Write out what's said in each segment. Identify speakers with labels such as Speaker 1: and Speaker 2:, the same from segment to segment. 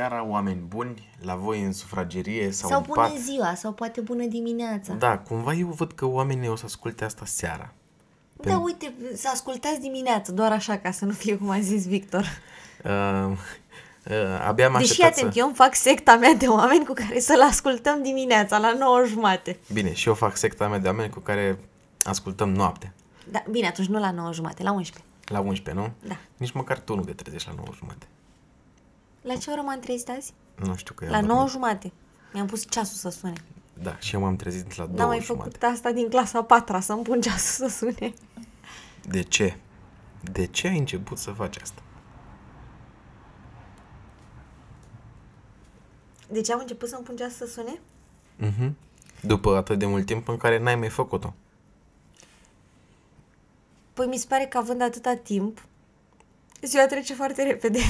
Speaker 1: seara, oameni buni, la voi în sufragerie sau,
Speaker 2: Sau
Speaker 1: în
Speaker 2: bună
Speaker 1: pat.
Speaker 2: ziua, sau poate bună dimineața.
Speaker 1: Da, cumva eu văd că oamenii o să asculte asta seara.
Speaker 2: Da, uite, să ascultați dimineața, doar așa, ca să nu fie cum a zis Victor.
Speaker 1: Uh, uh, abia am
Speaker 2: Deși,
Speaker 1: așteptat
Speaker 2: atent,
Speaker 1: să...
Speaker 2: eu îmi fac secta mea de oameni cu care să-l ascultăm dimineața, la 9 jumate.
Speaker 1: Bine, și eu fac secta mea de oameni cu care ascultăm noapte.
Speaker 2: Da, bine, atunci nu la 9 jumate, la 11.
Speaker 1: La 11, nu?
Speaker 2: Da.
Speaker 1: Nici măcar tu nu te trezești la 9 jumate.
Speaker 2: La ce oră m-am trezit azi?
Speaker 1: Nu știu că eu
Speaker 2: La
Speaker 1: am
Speaker 2: 9
Speaker 1: dormit.
Speaker 2: jumate. Mi-am pus ceasul să sune.
Speaker 1: Da, și eu m-am trezit la 2
Speaker 2: N-am mai
Speaker 1: jumate.
Speaker 2: făcut asta din clasa 4 să-mi pun ceasul să sune.
Speaker 1: De ce? De ce ai început să faci asta?
Speaker 2: Deci am început să-mi pun ceasul să sune?
Speaker 1: Mhm. După atât de mult timp în care n-ai mai făcut-o.
Speaker 2: Păi mi se pare că având atâta timp, ziua trece foarte repede.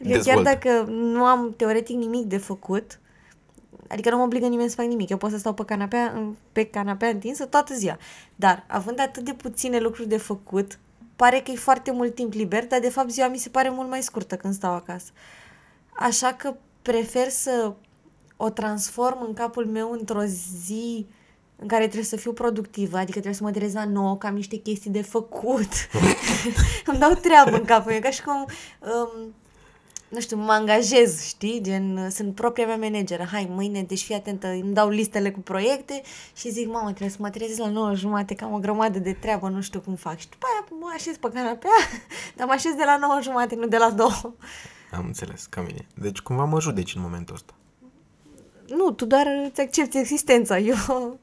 Speaker 2: Adică chiar
Speaker 1: Dezvoltă.
Speaker 2: dacă nu am teoretic nimic de făcut, adică nu mă obligă nimeni să fac nimic, eu pot să stau pe canapea, pe canapea întinsă toată ziua. Dar având atât de puține lucruri de făcut, pare că e foarte mult timp liber, dar de fapt ziua mi se pare mult mai scurtă când stau acasă. Așa că prefer să o transform în capul meu într-o zi în care trebuie să fiu productivă, adică trebuie să mă trezesc la 9, că am niște chestii de făcut. Îmi dau treabă în capul meu, ca și cum, um, nu știu, mă angajez, știi? Gen, uh, sunt propria mea manageră. Hai, mâine, deci fii atentă, îmi dau listele cu proiecte și zic, mamă, trebuie să mă trezesc la 9 jumate, că am o grămadă de treabă, nu știu cum fac. Și după aia mă așez pe canapea, dar mă așez de la 9 jumate, nu de la 2.
Speaker 1: Am înțeles, ca mine. Deci cumva mă judeci în momentul ăsta.
Speaker 2: Nu, tu doar îți accepti existența. Eu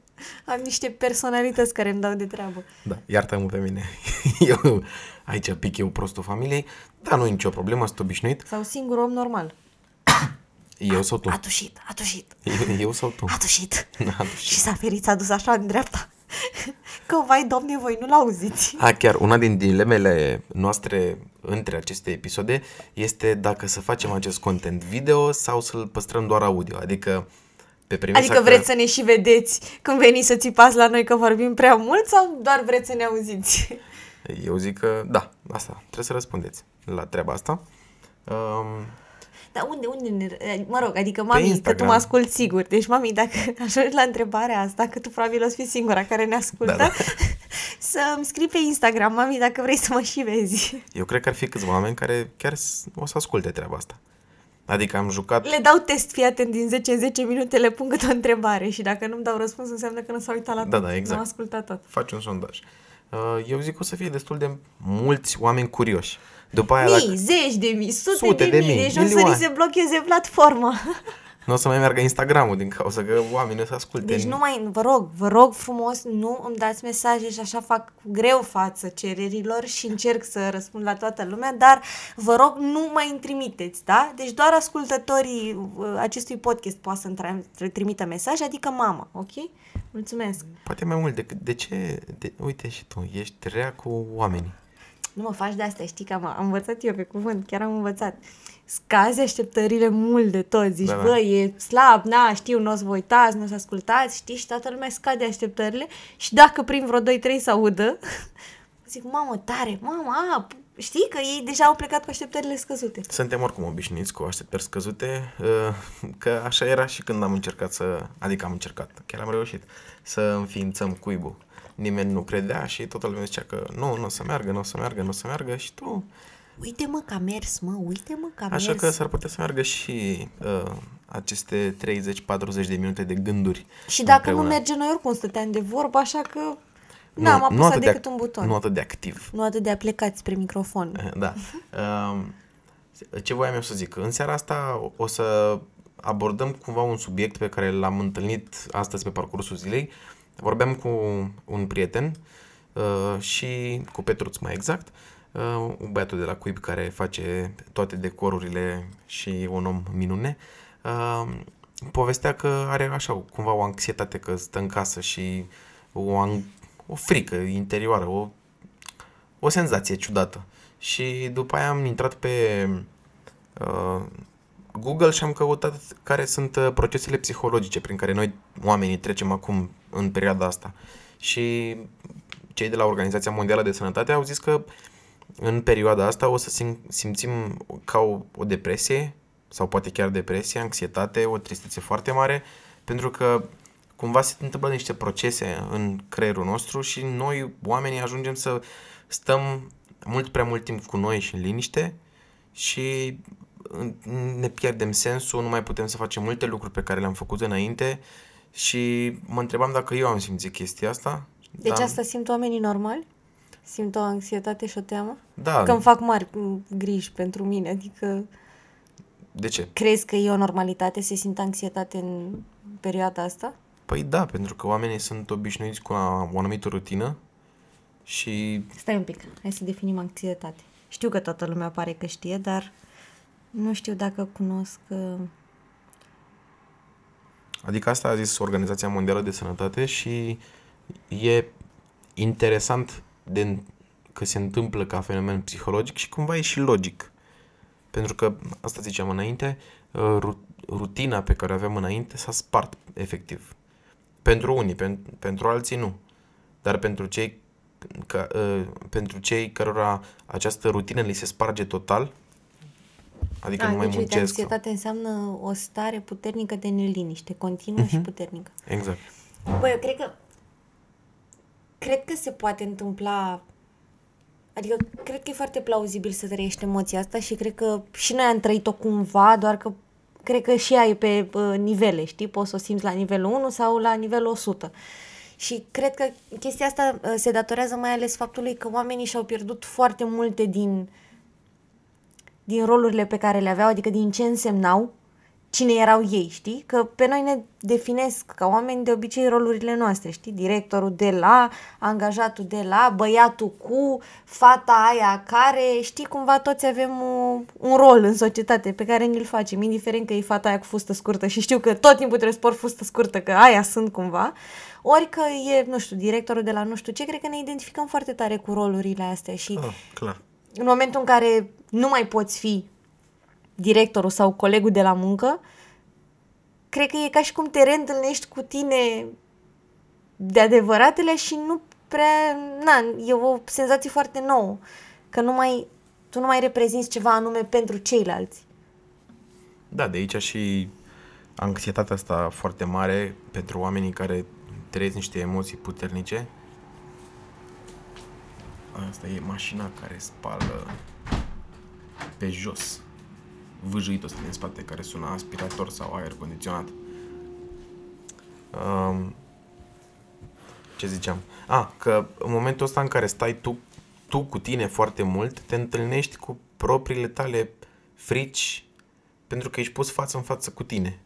Speaker 2: am niște personalități care îmi dau de treabă.
Speaker 1: Da, iartă-mă pe mine. Eu, aici pic eu prostul familiei, dar nu e nicio problemă, sunt obișnuit.
Speaker 2: Sau singur om normal.
Speaker 1: Eu sau tu?
Speaker 2: A tușit, a tușit,
Speaker 1: Eu, eu sau tu?
Speaker 2: a tușit.
Speaker 1: A tușit.
Speaker 2: Și s-a ferit, s-a dus așa în dreapta. Că, vai, domne, voi nu l-auziți.
Speaker 1: A, chiar una din dilemele noastre între aceste episoade este dacă să facem acest content video sau să-l păstrăm doar audio. Adică pe premisa
Speaker 2: Adică
Speaker 1: că...
Speaker 2: vreți să ne și vedeți când veniți să țipați la noi că vorbim prea mult sau doar vreți să ne auziți?
Speaker 1: Eu zic că da, asta, trebuie să răspundeți la treaba asta. Um,
Speaker 2: Dar unde, unde ne... Mă rog, adică, mami, că tu
Speaker 1: Instagram.
Speaker 2: mă asculti sigur. Deci, mami, dacă ajungi la întrebarea asta, că tu probabil o să fii singura care ne ascultă,
Speaker 1: Da, da.
Speaker 2: să îmi scrii pe Instagram, mami, dacă vrei să mă și vezi.
Speaker 1: eu cred că ar fi câțiva oameni care chiar s- o să asculte treaba asta. Adică am jucat...
Speaker 2: Le dau test, fii atent, din 10 în 10 minute le pun câte o întrebare și dacă nu-mi dau răspuns, înseamnă că nu s-au uitat la
Speaker 1: Da,
Speaker 2: tot.
Speaker 1: da, exact.
Speaker 2: Nu au ascultat tot.
Speaker 1: Faci un sondaj. Uh, Eu zic că o să fie destul de mulți oameni curioși. După aia, dacă
Speaker 2: Mii, zeci de mii, sute,
Speaker 1: Sute
Speaker 2: de,
Speaker 1: de
Speaker 2: mii,
Speaker 1: mii,
Speaker 2: deci o să
Speaker 1: milioane.
Speaker 2: li se blocheze platforma.
Speaker 1: nu o să mai meargă Instagramul din cauza că oamenii o să asculte.
Speaker 2: Deci nu mai, vă rog, vă rog frumos, nu îmi dați mesaje și așa fac cu greu față cererilor și încerc să răspund la toată lumea, dar vă rog, nu mai îmi trimiteți, da? Deci doar ascultătorii uh, acestui podcast poate să-mi tra- trimită mesaje, adică mama, ok? Mulțumesc.
Speaker 1: Poate mai mult decât... De ce? De, uite și tu, ești rea cu oamenii.
Speaker 2: Nu mă faci de astea, știi că am, am învățat eu pe cuvânt, chiar am învățat. Scazi așteptările mult de tot, zici,
Speaker 1: Da,
Speaker 2: da,
Speaker 1: da.
Speaker 2: bă, e slab, na, știu, nu o să vă uitați, nu o să ascultați, știi, și toată lumea scade așteptările și dacă prin vreo 2-3 să audă, zic, mamă, tare, mamă, a, p- știi că ei deja au plecat cu așteptările scăzute.
Speaker 1: Suntem oricum obișnuiți cu așteptări scăzute, uh, că așa era și când am încercat să... Adică am încercat, chiar am reușit să înființăm cuibul. Nimeni nu credea și toată lumea zicea că nu, nu o să meargă, nu o să meargă, nu o să meargă și tu...
Speaker 2: Uite mă că a mers, mă, uite mă că a
Speaker 1: Așa
Speaker 2: mers.
Speaker 1: că s-ar putea să meargă și uh, aceste 30-40 de minute de gânduri
Speaker 2: Și dacă
Speaker 1: împreună.
Speaker 2: nu merge, noi oricum stăteam de vorbă, așa că n-am apăsat
Speaker 1: atât
Speaker 2: decât
Speaker 1: de,
Speaker 2: un buton.
Speaker 1: Nu atât de activ.
Speaker 2: Nu atât de aplecați spre microfon.
Speaker 1: Da. Um, ce voiam eu să zic? În seara asta o să abordăm cumva un subiect pe care l-am întâlnit astăzi pe parcursul zilei. Vorbeam cu un prieten uh, și cu Petruț mai exact, uh, un băiatul de la Cuib care face toate decorurile și un om minune. Uh, povestea că are așa cumva o anxietate că stă în casă și o, an- o frică interioară, o o senzație ciudată. Și după aia am intrat pe uh, Google și am căutat care sunt uh, procesele psihologice prin care noi oamenii trecem acum în perioada asta. Și cei de la Organizația Mondială de Sănătate au zis că în perioada asta o să sim- simțim ca o, o depresie sau poate chiar depresie, anxietate, o tristețe foarte mare, pentru că cumva se întâmplă niște procese în creierul nostru și noi, oamenii, ajungem să stăm mult prea mult timp cu noi și în liniște și ne pierdem sensul, nu mai putem să facem multe lucruri pe care le-am făcut înainte și mă întrebam dacă eu am simțit chestia asta.
Speaker 2: Deci dar... asta simt oamenii normali? Simt o anxietate și o teamă?
Speaker 1: Da.
Speaker 2: Că îmi fac mari griji pentru mine, adică...
Speaker 1: De ce?
Speaker 2: Crezi că e o normalitate să simt anxietate în perioada asta?
Speaker 1: Păi da, pentru că oamenii sunt obișnuiți cu o anumită rutină și...
Speaker 2: Stai un pic, hai să definim anxietate. Știu că toată lumea pare că știe, dar nu știu dacă cunosc... Uh,
Speaker 1: adică asta a zis Organizația Mondială de Sănătate și e interesant de că se întâmplă ca fenomen psihologic și cumva e și logic. Pentru că, asta ziceam înainte, uh, rutina pe care o aveam înainte s-a spart efectiv. Pentru unii, pen, pentru alții nu. Dar pentru cei, ca, uh, pentru cei cărora această rutină li se sparge total, adică A, nu mai deci, muncesc.
Speaker 2: anxietate sau... înseamnă o stare puternică de neliniște, continuă uh-huh. și mhm. puternică.
Speaker 1: Exact.
Speaker 2: Băi, eu cred că cred că se poate întâmpla Adică cred că e foarte plauzibil să trăiești emoția asta și cred că și noi am trăit-o cumva, doar că cred că și ea e pe uh, nivele, știi? Poți să o simți la nivelul 1 sau la nivelul 100. Și cred că chestia asta uh, se datorează mai ales faptului că oamenii și-au pierdut foarte multe din, din rolurile pe care le aveau, adică din ce însemnau cine erau ei, știi? Că pe noi ne definesc ca oameni de obicei rolurile noastre, știi? Directorul de la, angajatul de la, băiatul cu, fata aia care, știi, cumva toți avem un, un rol în societate pe care ni-l facem, indiferent că e fata aia cu fustă scurtă și știu că tot timpul trebuie să port fustă scurtă, că aia sunt cumva, ori că e, nu știu, directorul de la nu știu ce, cred că ne identificăm foarte tare cu rolurile astea și
Speaker 1: oh, clar.
Speaker 2: în momentul în care nu mai poți fi directorul sau colegul de la muncă, cred că e ca și cum te reîntâlnești cu tine de adevăratele și nu prea, na, e o senzație foarte nouă, că nu mai, tu nu mai reprezinți ceva anume pentru ceilalți.
Speaker 1: Da, de aici și anxietatea asta foarte mare pentru oamenii care trăiesc niște emoții puternice. Asta e mașina care spală pe jos vâjâit ăsta din spate care sună aspirator sau aer condiționat. Um, ce ziceam? A, că în momentul ăsta în care stai tu, tu cu tine foarte mult, te întâlnești cu propriile tale frici pentru că ești pus față în față cu tine.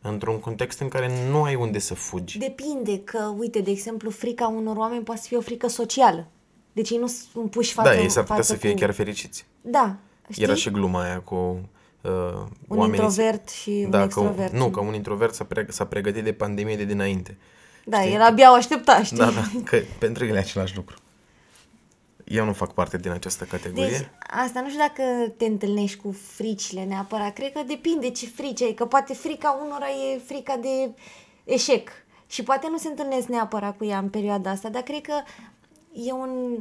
Speaker 1: Într-un context în care nu ai unde să fugi.
Speaker 2: Depinde că, uite, de exemplu, frica unor oameni poate fi o frică socială. Deci ei nu sunt puși față
Speaker 1: Da, ei s-ar putea să fie cu... chiar fericiți.
Speaker 2: Da. Știi?
Speaker 1: Era și gluma aia cu uh,
Speaker 2: un oamenii... introvert și da, un extrovert.
Speaker 1: Că, nu, că un introvert s-a, pre- s-a pregătit de pandemie de dinainte.
Speaker 2: Da, știi? el abia o aștepta, știi?
Speaker 1: Da, da, că pentru el e același lucru. Eu nu fac parte din această categorie.
Speaker 2: Deci, asta nu știu dacă te întâlnești cu fricile neapărat. Cred că depinde ce frici ai, că poate frica unora e frica de eșec. Și poate nu se întâlnesc neapărat cu ea în perioada asta, dar cred că e un...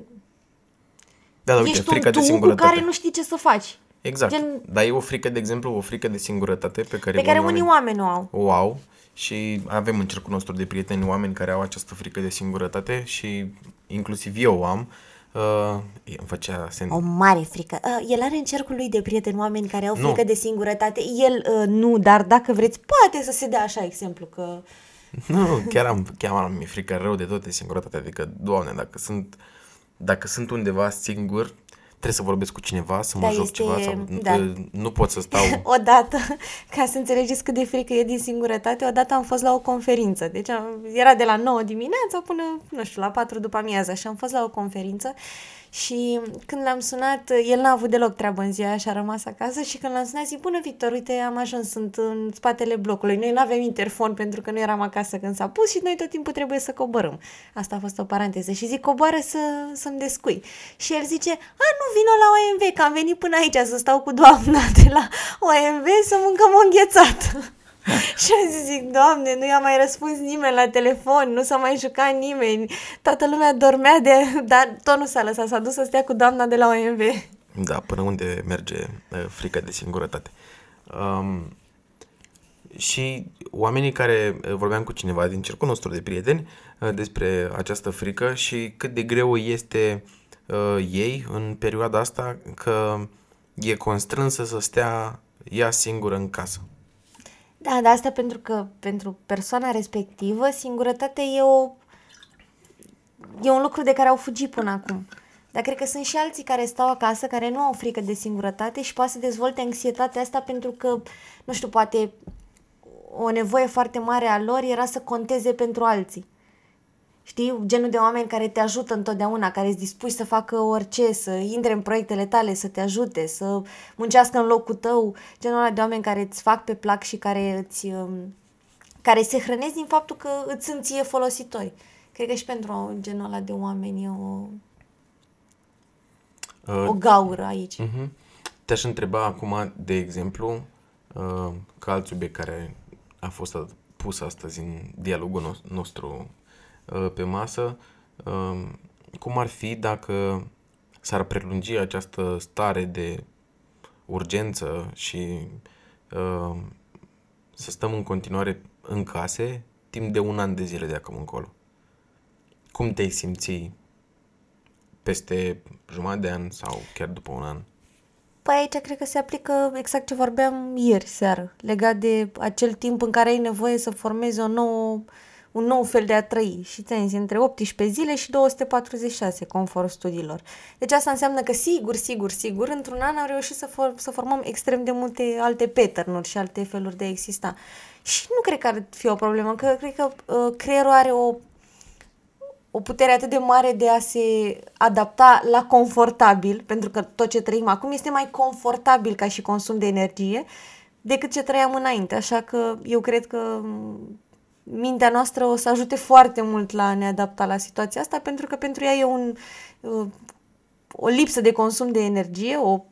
Speaker 1: Da, da, uite,
Speaker 2: Ești
Speaker 1: frica
Speaker 2: un
Speaker 1: de
Speaker 2: tu
Speaker 1: singurătate.
Speaker 2: cu care nu știi ce să faci.
Speaker 1: Exact. Gen... Dar e o frică, de exemplu, o frică de singurătate pe care,
Speaker 2: pe care unii oameni o au.
Speaker 1: O au și avem în cercul nostru de prieteni oameni care au această frică de singurătate și inclusiv eu o am. Uh, îmi făcea sen...
Speaker 2: O mare frică. Uh, el are în cercul lui de prieteni oameni care au frică nu. de singurătate. El uh, nu, dar dacă vreți, poate să se dea așa exemplu că...
Speaker 1: Nu, chiar am, chiar am mi frică rău de tot de singurătate. Adică, doamne, dacă sunt, dacă sunt undeva singur, trebuie să vorbesc cu cineva, să mă da, joc este, ceva, sau da. nu pot să stau...
Speaker 2: odată, ca să înțelegeți cât de frică e din singurătate, odată am fost la o conferință. Deci am, era de la 9 dimineața până, nu știu, la 4 după amiază și am fost la o conferință și când l-am sunat, el n-a avut deloc treabă în ziua aia și a rămas acasă și când l-am sunat zic, bună Victor, uite, am ajuns, sunt în spatele blocului. Noi nu avem interfon pentru că nu eram acasă când s-a pus și noi tot timpul trebuie să coborâm. Asta a fost o paranteză și zic, coboară să, să-mi descui. Și el zice, a, nu, vină la OMV, că am venit până aici să stau cu doamna de la OMV să mâncăm o înghețată. și am zis, zic, Doamne, nu i-a mai răspuns nimeni la telefon, nu s-a mai jucat nimeni, toată lumea dormea de... Dar tot nu s-a lăsat, s-a dus să stea cu doamna de la OMV.
Speaker 1: Da, până unde merge uh, frica de singurătate. Um, și oamenii care uh, vorbeam cu cineva din cercul nostru de prieteni uh, despre această frică și cât de greu este uh, ei în perioada asta că e constrânsă să stea ea singură în casă.
Speaker 2: Da, dar asta pentru că pentru persoana respectivă singurătatea e o e un lucru de care au fugit până acum. Dar cred că sunt și alții care stau acasă, care nu au frică de singurătate și poate să dezvolte anxietatea asta pentru că, nu știu, poate o nevoie foarte mare a lor era să conteze pentru alții. Știi, genul de oameni care te ajută întotdeauna, care sunt dispuși să facă orice, să intre în proiectele tale, să te ajute, să muncească în locul tău, genul ăla de oameni care îți fac pe plac și care îți, um, care se hrănesc din faptul că îți sunt ție folositori. Cred că și pentru genul ăla de oameni e o,
Speaker 1: Uh,
Speaker 2: o gaură aici.
Speaker 1: uh-huh. Te-aș întreba acum, de exemplu, uh, ca alt subiect care a fost pus astăzi în dialogul nos- nostru uh, pe masă, uh, cum ar fi dacă s-ar prelungi această stare de urgență și uh, să stăm în continuare în case timp de un an de zile de acum încolo. Cum te-ai simți peste jumătate de an sau chiar după un an?
Speaker 2: Păi aici cred că se aplică exact ce vorbeam ieri seară, legat de acel timp în care ai nevoie să formezi o nouă, un nou fel de a trăi și ți între 18 zile și 246, conform studiilor. Deci asta înseamnă că sigur, sigur, sigur, într-un an am reușit să, for- să formăm extrem de multe alte pattern și alte feluri de a exista. Și nu cred că ar fi o problemă, că cred că uh, creierul are o o putere atât de mare de a se adapta la confortabil, pentru că tot ce trăim acum este mai confortabil ca și consum de energie decât ce trăiam înainte. Așa că eu cred că mintea noastră o să ajute foarte mult la a ne adapta la situația asta, pentru că pentru ea e un, uh, o lipsă de consum de energie, o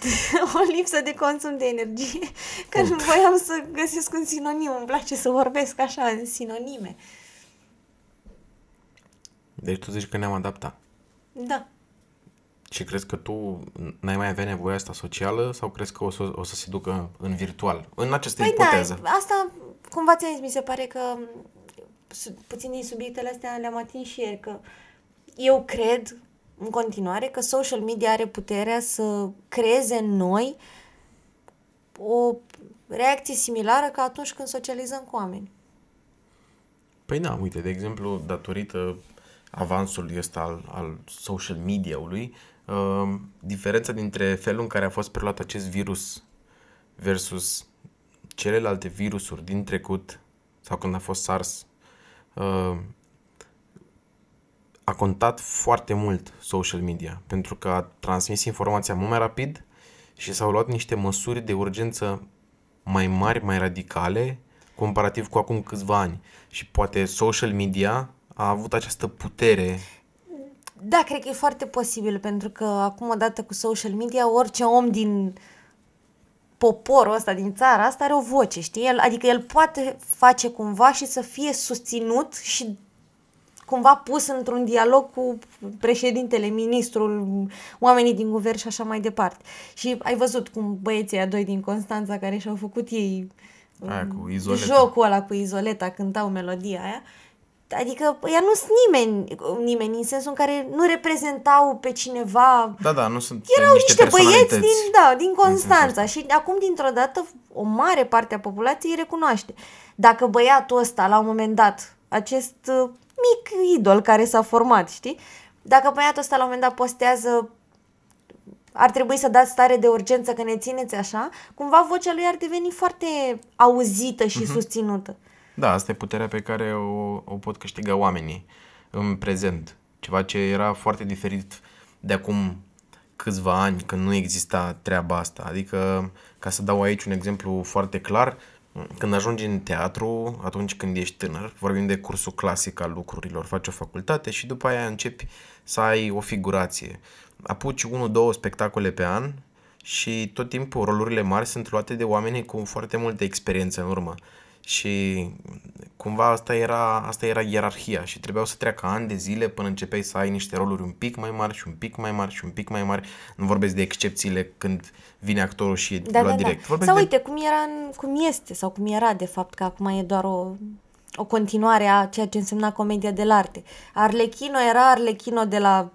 Speaker 2: o lipsă de consum de energie, că nu voiam să găsesc un sinonim, îmi place să vorbesc așa, în sinonime.
Speaker 1: Deci tu zici că ne-am adaptat.
Speaker 2: Da.
Speaker 1: Și crezi că tu n-ai mai avea nevoia asta socială sau crezi că o să, o să se ducă în virtual? În această
Speaker 2: Păi
Speaker 1: ipoteză.
Speaker 2: da, asta cumva ți zis, mi se pare că su- puțin din subiectele astea le-am atins și ieri, că eu cred în continuare că social media are puterea să creeze în noi o reacție similară ca atunci când socializăm cu oameni.
Speaker 1: Păi da, uite, de exemplu, datorită avansului ăsta al, al social media-ului, uh, diferența dintre felul în care a fost preluat acest virus versus celelalte virusuri din trecut sau când a fost SARS, uh, a contat foarte mult social media pentru că a transmis informația mult mai rapid și s-au luat niște măsuri de urgență mai mari, mai radicale, comparativ cu acum câțiva ani. Și poate social media a avut această putere.
Speaker 2: Da, cred că e foarte posibil, pentru că acum, odată cu social media, orice om din poporul ăsta, din țara asta, are o voce, știi? El, adică el poate face cumva și să fie susținut și cumva pus într-un dialog cu președintele, ministrul, oamenii din guvern și așa mai departe. Și ai văzut cum băieții a doi din Constanța care și-au făcut ei
Speaker 1: Aia cu izoleta.
Speaker 2: jocul ăla cu izoleta, cântau melodia aia. Adică ea nu sunt nimeni, nimeni, în sensul în care nu reprezentau pe cineva
Speaker 1: Da, da, nu sunt
Speaker 2: erau
Speaker 1: niște,
Speaker 2: niște băieți
Speaker 1: personalități.
Speaker 2: din, da, din Constanța și acum dintr-o dată o mare parte a populației îi recunoaște. Dacă băiatul ăsta la un moment dat, acest uh, mic idol care s-a format, știi? Dacă băiatul ăsta la un moment dat postează ar trebui să dați stare de urgență că ne țineți așa, cumva vocea lui ar deveni foarte auzită și uh-huh. susținută.
Speaker 1: Da, asta e puterea pe care o, o pot câștiga oamenii în prezent. Ceva ce era foarte diferit de acum câțiva ani, când nu exista treaba asta. Adică, ca să dau aici un exemplu foarte clar, când ajungi în teatru, atunci când ești tânăr, vorbim de cursul clasic al lucrurilor, faci o facultate și după aia începi să ai o figurație. Apuci unul, două spectacole pe an și tot timpul rolurile mari sunt luate de oameni cu foarte multă experiență în urmă. Și cumva asta era, asta era ierarhia și trebuiau să treacă ani de zile până începeai să ai niște roluri un pic mai mari și un pic mai mari și un pic mai mari. Nu vorbesc de excepțiile când vine actorul și e
Speaker 2: Da,
Speaker 1: la
Speaker 2: da,
Speaker 1: direct.
Speaker 2: da.
Speaker 1: Vorbesc
Speaker 2: Sau
Speaker 1: de...
Speaker 2: uite, cum, era, în- cum este sau cum era de fapt, că acum e doar o, o continuare a ceea ce însemna comedia de arte. Arlechino era Arlechino de la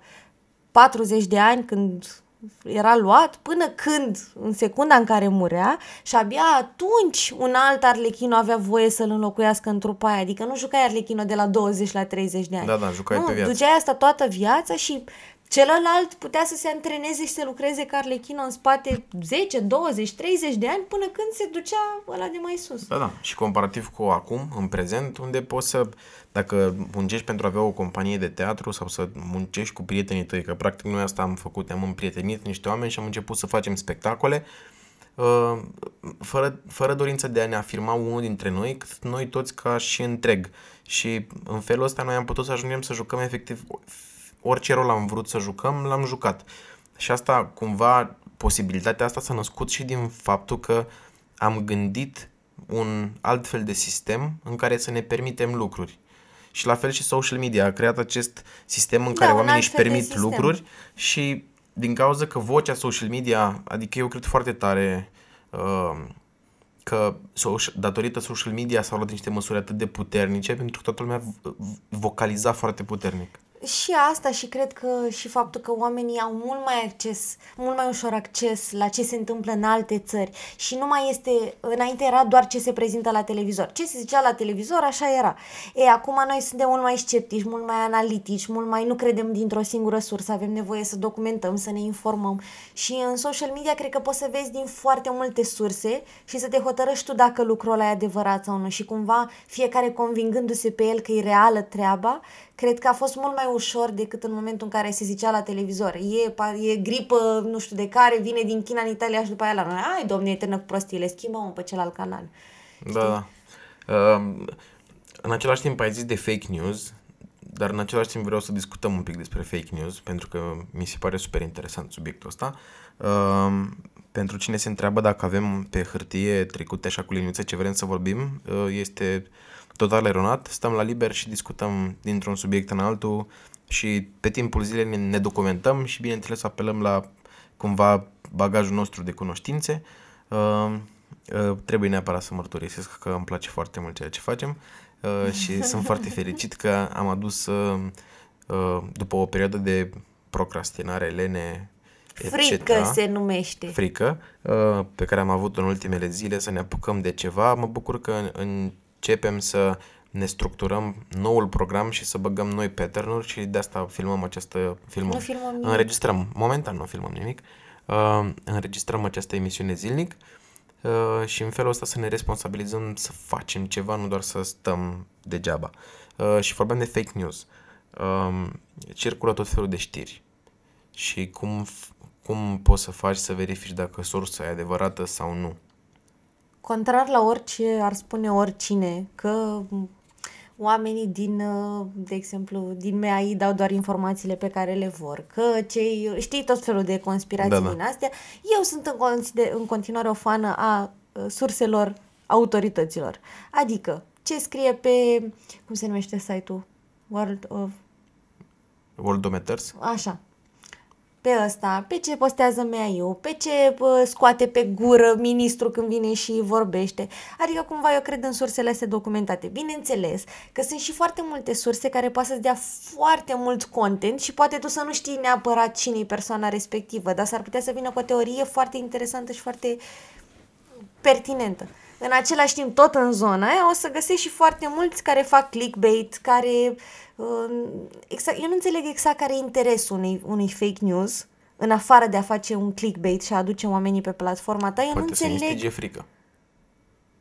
Speaker 2: 40 de ani când era luat până când, în secunda în care murea și abia atunci un alt Arlechino avea voie să-l înlocuiască în trupa aia. Adică nu jucai Arlechino de la 20 la 30 de ani.
Speaker 1: Da, da, jucai
Speaker 2: nu,
Speaker 1: pe viață.
Speaker 2: duceai asta toată viața și celălalt putea să se antreneze și să lucreze ca Arlechino în spate 10, 20, 30 de ani până când se ducea ăla de mai sus.
Speaker 1: Da, da. Și comparativ cu acum, în prezent, unde poți să, dacă muncești pentru a avea o companie de teatru sau să muncești cu prietenii tăi, că practic noi asta am făcut, am împrietenit niște oameni și am început să facem spectacole, uh, fără, fără dorință de a ne afirma unul dintre noi, cât noi toți ca și întreg. Și în felul ăsta noi am putut să ajungem să jucăm efectiv orice rol am vrut să jucăm, l-am jucat. Și asta, cumva, posibilitatea asta s-a născut și din faptul că am gândit un alt fel de sistem în care să ne permitem lucruri. Și la fel și social media a creat acest sistem în
Speaker 2: Da,
Speaker 1: care
Speaker 2: un
Speaker 1: oamenii
Speaker 2: alt
Speaker 1: își
Speaker 2: fel de
Speaker 1: permit
Speaker 2: sistem.
Speaker 1: lucruri și din cauza că vocea social media, adică eu cred foarte tare uh, că social, datorită social media s-au luat niște măsuri atât de puternice pentru că toată lumea v- v- vocaliza foarte puternic.
Speaker 2: Și asta și cred că și faptul că oamenii au mult mai acces, mult mai ușor acces la ce se întâmplă în alte țări și nu mai este, înainte era doar ce se prezintă la televizor. Ce se zicea la televizor, așa era. E, acum noi suntem mult mai sceptici, mult mai analitici, mult mai nu credem dintr-o singură sursă, avem nevoie să documentăm, să ne informăm și în social media cred că poți să vezi din foarte multe surse și să te hotărăști tu dacă lucrul ăla e adevărat sau nu și cumva fiecare convingându-se pe el că e reală treaba, cred că a fost mult mai ușor decât în momentul în care se zicea la televizor. E, pa- e gripă, nu știu de care, vine din China în Italia și după aia la noi. Ai, domne, e tână cu prostiile, schimbă-mă pe celălalt canal.
Speaker 1: Da, da. Uh, în același timp ai zis de fake news, dar în același timp vreau să discutăm un pic despre fake news, pentru că mi se pare super interesant subiectul ăsta. Uh, pentru cine se întreabă dacă avem pe hârtie trecute așa cu liniuțe ce vrem să vorbim, uh, este total eronat. Stăm la liber și discutăm dintr-un subiect în altul și pe timpul zilei ne, ne documentăm și bineînțeles apelăm la cumva bagajul nostru de cunoștințe. Uh, uh, trebuie neapărat să mărturisesc că îmi place foarte mult ceea ce facem uh, și sunt foarte fericit că am adus, uh, uh, după o perioadă de procrastinare, lene, etc.,
Speaker 2: Frică se numește.
Speaker 1: frică uh, pe care am avut în ultimele zile să ne apucăm de ceva. Mă bucur că începem să ne structurăm noul program și să băgăm noi pattern-uri și de asta filmăm această filmăm.
Speaker 2: Nu filmăm nimic.
Speaker 1: Înregistrăm, momentan nu filmăm nimic. Uh, înregistrăm această emisiune zilnic uh, și în felul ăsta să ne responsabilizăm să facem ceva, nu doar să stăm degeaba. Uh, și vorbeam de fake news. Uh, circulă tot felul de știri și cum, f- cum poți să faci să verifici dacă sursa e adevărată sau nu.
Speaker 2: Contrar la orice ar spune oricine, că m, oamenii din, uh, de exemplu, din MAI dau doar informațiile pe care le vor, că cei, știi, tot felul de conspirații
Speaker 1: Da, da.
Speaker 2: din astea. Eu sunt în, consider, în continuare o fană a uh, surselor autorităților. Adică, ce scrie pe, cum se numește site-ul? World of
Speaker 1: Worldometers?
Speaker 2: Așa. Pe ăsta, pe ce postează MAIU, pe ce bă, scoate pe gură ministru când vine și vorbește. Adică cumva eu cred în sursele astea documentate. Bineînțeles că sunt și foarte multe surse care poate să-ți dea foarte mult content și poate tu să nu știi neapărat cine e persoana respectivă, dar s-ar putea să vină cu o teorie foarte interesantă și foarte pertinentă. În același timp, tot în zona aia, o să găsești și foarte mulți care fac clickbait, care... Uh, exact, eu nu înțeleg exact care e interesul unui, unui fake news, în afară de a face un clickbait și a aduce oamenii pe platforma ta, eu nu
Speaker 1: Poate să
Speaker 2: înțeleg
Speaker 1: instige frică.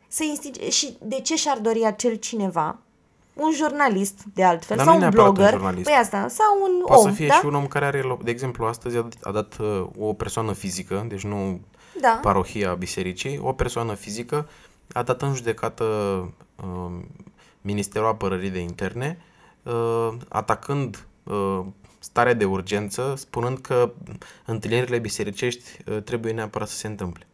Speaker 2: să instige... Și de ce și-ar dori acel cineva, un jurnalist, de altfel,
Speaker 1: Dar
Speaker 2: sau
Speaker 1: nu
Speaker 2: un
Speaker 1: neapărat un
Speaker 2: blogger,
Speaker 1: jurnalist.
Speaker 2: păi asta, sau un
Speaker 1: Poate
Speaker 2: om,
Speaker 1: să fie
Speaker 2: da?
Speaker 1: și un om care are, lo- de exemplu, astăzi a dat, a dat uh, o persoană fizică, deci nu
Speaker 2: Da.
Speaker 1: parohia bisericii, o persoană fizică a dat în judecată uh, Ministerul Apărării de Interne, uh, atacând uh, starea de urgență, spunând că întâlnirile bisericești uh, trebuie neapărat să se întâmple.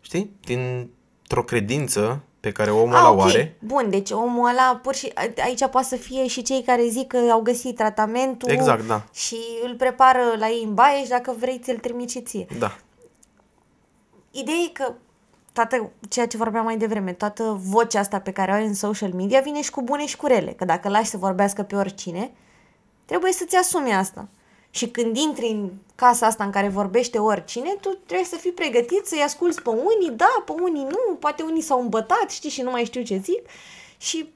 Speaker 1: Știi? Dintr-o credință pe pe care omul
Speaker 2: Ah,
Speaker 1: ăla
Speaker 2: ok.
Speaker 1: o are.
Speaker 2: Bun, deci omul ăla, pur și aici poate să fie și cei care zic că au găsit tratamentul
Speaker 1: Exact, da.
Speaker 2: și îl prepară la ei în baie și dacă vrei ți-l trimit și ție.
Speaker 1: Da.
Speaker 2: Ideea e că toată ceea ce vorbeam mai devreme, toată vocea asta pe care o ai în social media vine și cu bune și cu rele. Că dacă lași să vorbească pe oricine, trebuie să-ți asumi asta. Și când intri în casa asta în care vorbește oricine, tu trebuie să fii pregătit să-i asculți pe unii, da, pe unii nu, poate unii s-au îmbătat, știi, și nu mai știu ce zic. Și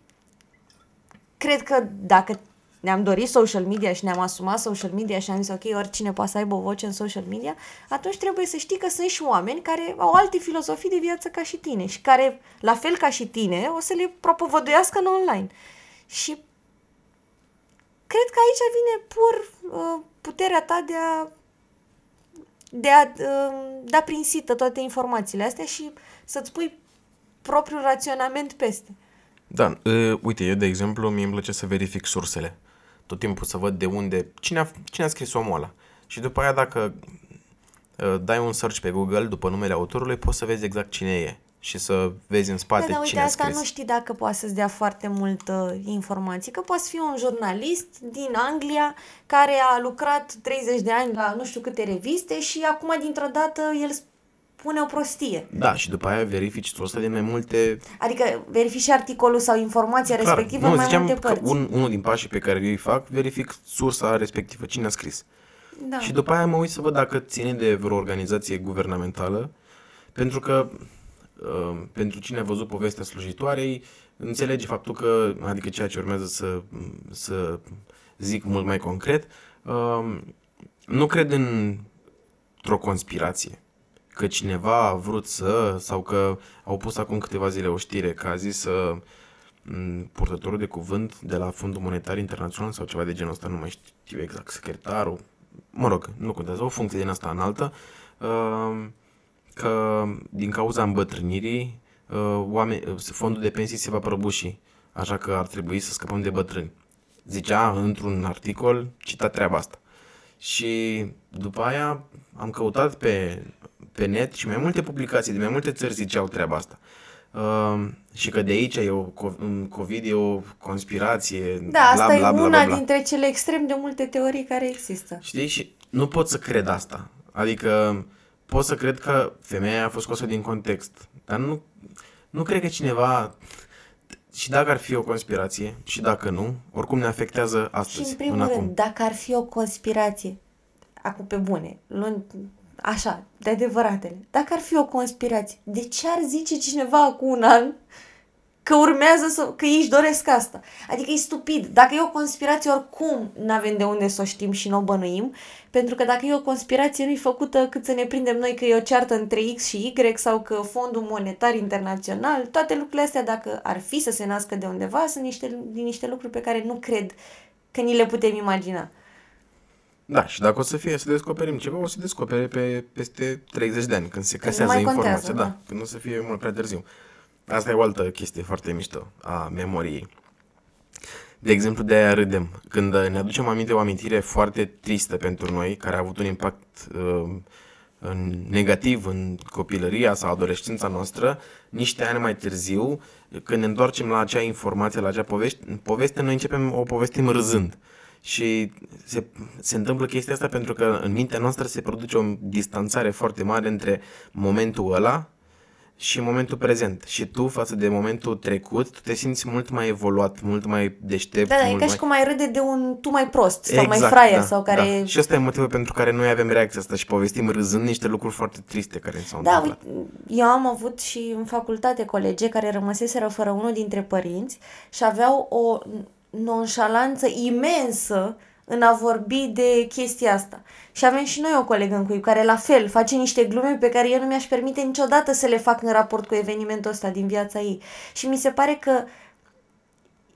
Speaker 2: cred că dacă ne-am dorit social media și ne-am asumat social media și am zis ok, oricine poate să aibă o voce în social media, atunci trebuie să știi că sunt și oameni care au alte filozofii de viață ca și tine și care, la fel ca și tine, o să le propovăduiască în online. Și cred că aici vine pur uh, puterea ta de a de a uh, da prin sită toate informațiile astea și să-ți pui propriul raționament peste.
Speaker 1: Da, uh, uite, eu de exemplu, mie îmi place să verific sursele. Tot timpul să văd de unde, cine a, cine a scris omul ăla. Și după aia dacă uh, dai un search pe Google după numele autorului, poți să vezi exact cine e și să vezi în spate
Speaker 2: Da, dar uite,
Speaker 1: cine a
Speaker 2: asta
Speaker 1: scris.
Speaker 2: nu știi dacă poate să-ți dea foarte multă informație, că poate fi un jurnalist din Anglia care a lucrat 30 de ani la nu știu câte reviste și acum dintr-o dată el spune o prostie.
Speaker 1: Da, și după aia verifici sursa din mai multe...
Speaker 2: Adică verifici și articolul sau informația
Speaker 1: Clar,
Speaker 2: respectivă
Speaker 1: nu,
Speaker 2: în mai
Speaker 1: ziceam
Speaker 2: multe
Speaker 1: că
Speaker 2: părți.
Speaker 1: un, unul din pașii pe care eu îi fac, verific sursa respectivă, cine a scris.
Speaker 2: Da.
Speaker 1: Și după aia mă uit să văd dacă ține de vreo organizație guvernamentală, pentru că uh, pentru cine a văzut povestea slujitoarei, înțelege faptul că, adică ceea ce urmează să, să zic mult mai concret, uh, nu cred în, într-o conspirație. Că cineva a vrut să, sau că au pus acum câteva zile o știre, că a zis să m, purtătorul de cuvânt de la Fondul Monetar Internațional sau ceva de genul ăsta, nu mai știu exact, secretarul, mă rog, nu contează, o funcție din asta înaltă, uh, că din cauza îmbătrânirii, uh, oameni, uh, fondul de pensii se va prăbuși, așa că ar trebui să scăpăm de bătrâni. Zicea într-un articol, cita treaba asta. Și după aia am căutat pe, pe net și mai multe publicații de mai multe țări ziceau treaba asta. Uh, și că de aici e o, co- COVID e o conspirație,
Speaker 2: Da,
Speaker 1: bla,
Speaker 2: asta
Speaker 1: bla,
Speaker 2: e
Speaker 1: bla,
Speaker 2: una
Speaker 1: bla, bla.
Speaker 2: dintre cele extrem de multe teorii care există.
Speaker 1: Știi? Și nu pot să cred asta. Adică pot să cred că femeia a fost scoasă din context. Dar nu, nu cred că cineva... Și dacă ar fi o conspirație, și dacă nu, oricum ne afectează
Speaker 2: Și
Speaker 1: astăzi,
Speaker 2: în primul
Speaker 1: în
Speaker 2: rând,
Speaker 1: acum.
Speaker 2: dacă ar fi o conspirație, acum pe bune, luând așa, de adevăratele, dacă ar fi o conspirație, de ce ar zice cineva acum un an că urmează să, că ei își doresc asta? Adică e stupid. Dacă e o conspirație, oricum n-avem de unde să o știm și nu o bănuim, pentru că dacă e o conspirație, nu-i făcută cât să ne prindem noi că e o ceartă între X și Y sau că Fondul Monetar Internațional, toate lucrurile astea, dacă ar fi să se nască de undeva, sunt niște, din niște lucruri pe care nu cred că ni le putem imagina.
Speaker 1: Da, și dacă o să fie să descoperim ceva, o să descopere pe peste 30 de ani, când se
Speaker 2: Când nu
Speaker 1: casează
Speaker 2: mai
Speaker 1: informația.
Speaker 2: contează,
Speaker 1: da,
Speaker 2: da.
Speaker 1: când o să fie mult prea târziu. Asta e o altă chestie foarte mișto a memoriei. De exemplu, de aia râdem. Când uh, ne aducem aminte o amintire foarte tristă pentru noi, care a avut un impact uh, în negativ în copilăria sau adolescența noastră, niște ani mai târziu, când ne întoarcem la acea informație, la acea poveste, poveste noi începem o povestim râzând. Și se, se întâmplă chestia asta pentru că în mintea noastră se produce o distanțare foarte mare între momentul ăla și momentul prezent. Și tu, față de momentul trecut, tu te simți mult mai evoluat, mult mai deștept.
Speaker 2: Da, da, e
Speaker 1: mult
Speaker 2: ca
Speaker 1: mai...
Speaker 2: și cum ai râde de un tu mai prost sau mai fraier sau care...
Speaker 1: Da. Și ăsta e motivul pentru care noi avem reacția asta și povestim râzând niște lucruri foarte triste care ni s-au
Speaker 2: Da,
Speaker 1: întâmplat.
Speaker 2: uite, eu am avut și în facultate colege care rămăseseră fără unul dintre părinți și aveau o nonșalanță imensă în a vorbi de chestia asta. Și avem și noi o colegă în cuib care la fel face niște glume pe care eu nu mi-aș permite niciodată să le fac în raport cu evenimentul ăsta din viața ei. Și mi se pare că